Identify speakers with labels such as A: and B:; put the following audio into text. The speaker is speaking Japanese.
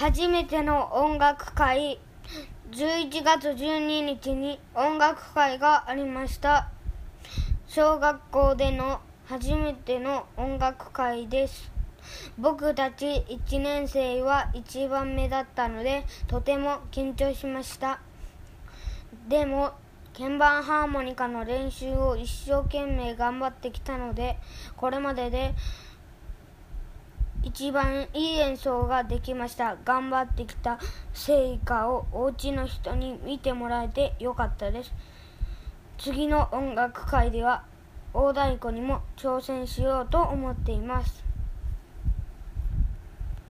A: 初めての音楽会11月12日に音楽会がありました。小学校での初めての音楽会です。僕たち1年生は1番目だったのでとても緊張しました。でも鍵盤ハーモニカの練習を一生懸命頑張ってきたのでこれまでで一番いい演奏ができました。頑張ってきた成果をお家の人に見てもらえてよかったです。次の音楽会では大太鼓にも挑戦しようと思っています。